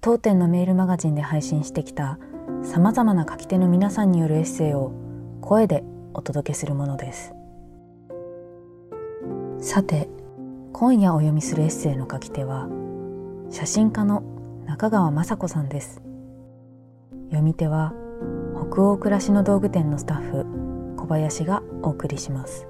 当店のメールマガジンで配信してきたさまざまな書き手の皆さんによるエッセイを声でお届けするものです。さて今夜お読みするエッセイの書き手は写真家の中川雅子さんです。読み手は北欧暮らしの道具店のスタッフ小林がお送りします。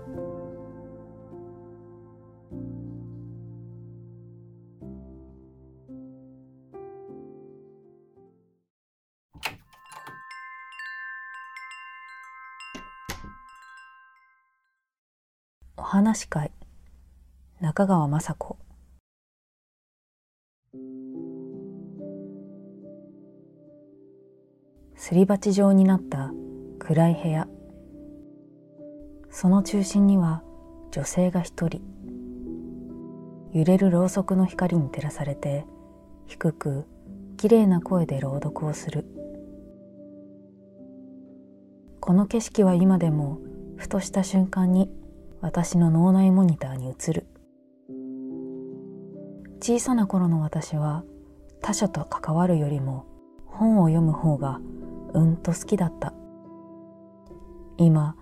お話会。中川雅子。すり鉢状になった暗い部屋。その中心には女性が一人。揺れるろうそくの光に照らされて低くきれいな声で朗読をする。この景色は今でもふとした瞬間に私の脳内モニターに映る。小さな頃の私は他者と関わるよりも本を読む方がうんと好きだった。今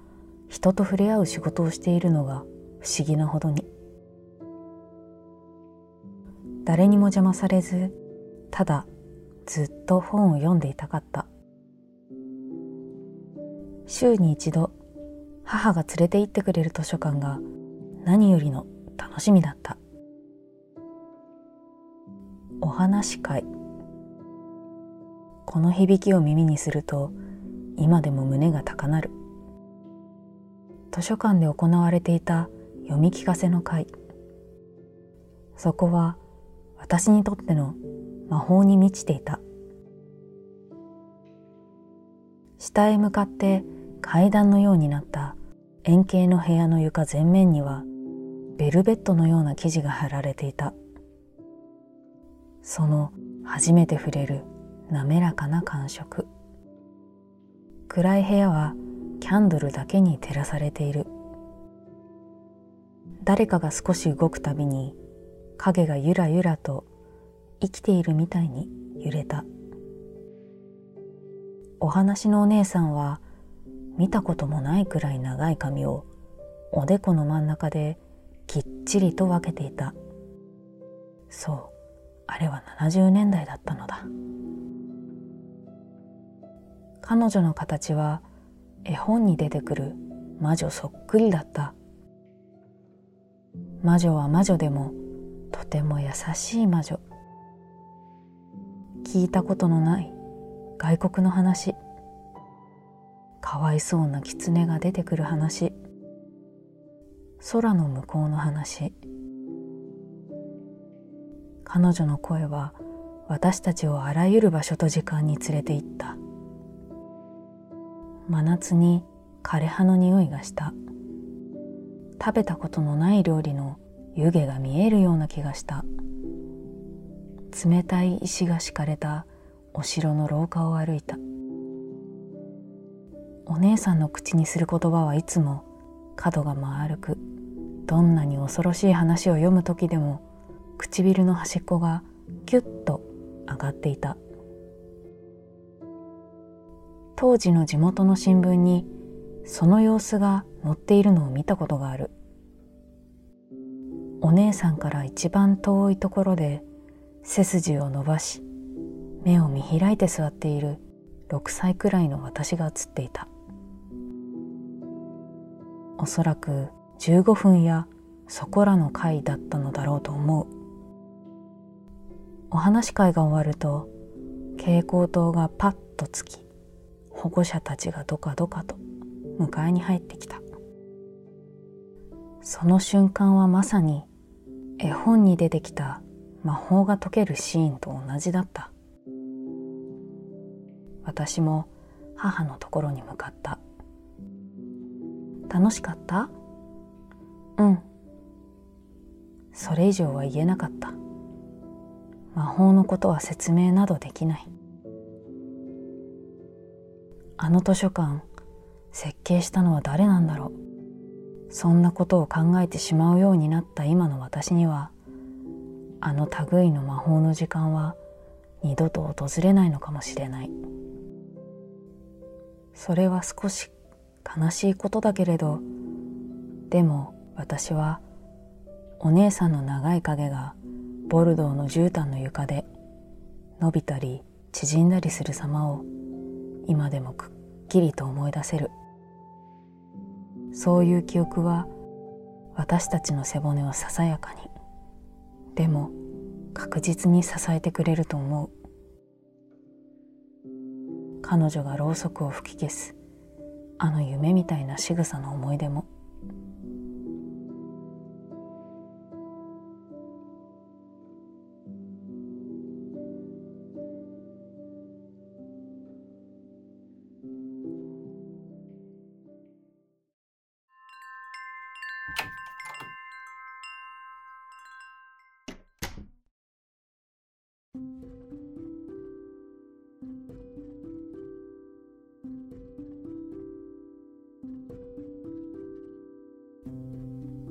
人と触れ合う仕事をしているのが不思議なほどに。誰にも邪魔されずただずっと本を読んでいたかった。週に一度母が連れて行ってくれる図書館が何よりの楽しみだった。お話会。この響きを耳にすると今でも胸が高鳴る。図書館で行われていた読み聞かせの会。そこは私にとっての魔法に満ちていた。下へ向かって階段のようになった。円形の部屋の床全面にはベルベットのような生地が貼られていた。その初めて触れる滑らかな感触。暗い部屋はキャンドルだけに照らされている。誰かが少し動くたびに影がゆらゆらと生きているみたいに揺れた。お話のお姉さんは見たこともないくらい長い髪をおでこの真ん中できっちりと分けていた。そうあれは70年代だったのだ。彼女の形は絵本に出てくる魔女そっくりだった。魔女は魔女でもとても優しい魔女。聞いたことのない外国の話。かわいそうな狐が出てくる話。空の向こうの話。彼女の声は私たちをあらゆる場所と時間に連れて行った。真夏に枯葉の匂いがした。食べたことのない料理の湯気が見えるような気がした。冷たい石が敷かれたお城の廊下を歩いた。お姉さんの口にする言葉はいつも角が丸くどんなに恐ろしい話を読む時でも唇の端っこがキュッと上がっていた。当時の地元の新聞にその様子が載っているのを見たことがある。お姉さんから一番遠いところで背筋を伸ばし目を見開いて座っている6歳くらいの私が映っていた。おそらく15分やそこらの会だったのだろうと思う。お話会が終わると蛍光灯がパッとつき保護者たちがどかどかと迎えに入ってきた。その瞬間はまさに絵本に出てきた魔法が解けるシーンと同じだった。私も母のところに向かった。楽しかった？うん。それ以上は言えなかった。魔法のことは説明などできない。あの図書館設計したのは誰なんだろう？そんなことを考えてしまうようになった今の私にはあの類の魔法の時間は二度と訪れないのかもしれない。それは少し悲しいことだけれどでも私はお姉さんの長い影がボルドーの絨毯の床で伸びたり縮んだりする様を今でもくっきりと思い出せる。そういう記憶は私たちの背骨をささやかに。でも確実に支えてくれると思う。彼女がろうそくを吹き消す。あの夢みたいな仕草の思い出も。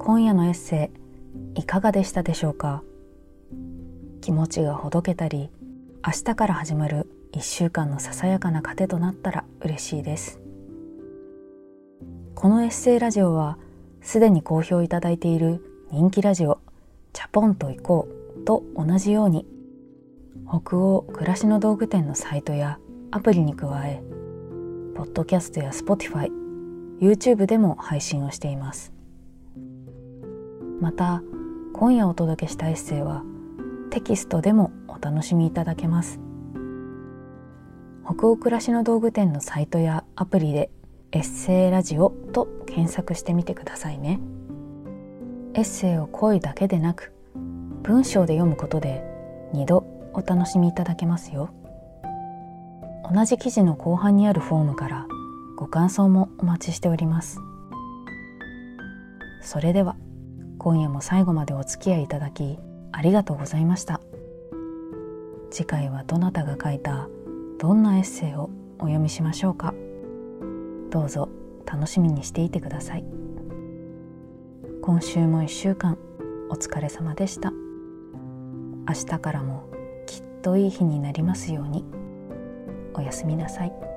今夜のエッセイいかがでしたでしょうか？気持ちがほどけたり明日から始まる1週間のささやかな糧となったら嬉しいです。このエッセイラジオはすでに好評いただいている人気ラジオ「チャポンと行こう」と同じように北欧暮らしの道具店のサイトやアプリに加えポッドキャストや Spotify、YouTube でも配信をしています。また今夜お届けしたエッセイはテキストでもお楽しみいただけます。北欧暮らしの道具店のサイトやアプリでエッセイラジオと検索してみてくださいね。エッセイを声だけでなく文章で読むことで2度お楽しみいただけますよ。同じ記事の後半にあるフォームからご感想もお待ちしております。それでは。今夜も最後までお付き合いいただきありがとうございました。次回はどなたが書いたどんなエッセイをお読みしましょうか。どうぞ楽しみにしていてください。今週も一週間お疲れ様でした。明日からもきっといい日になりますように。おやすみなさい。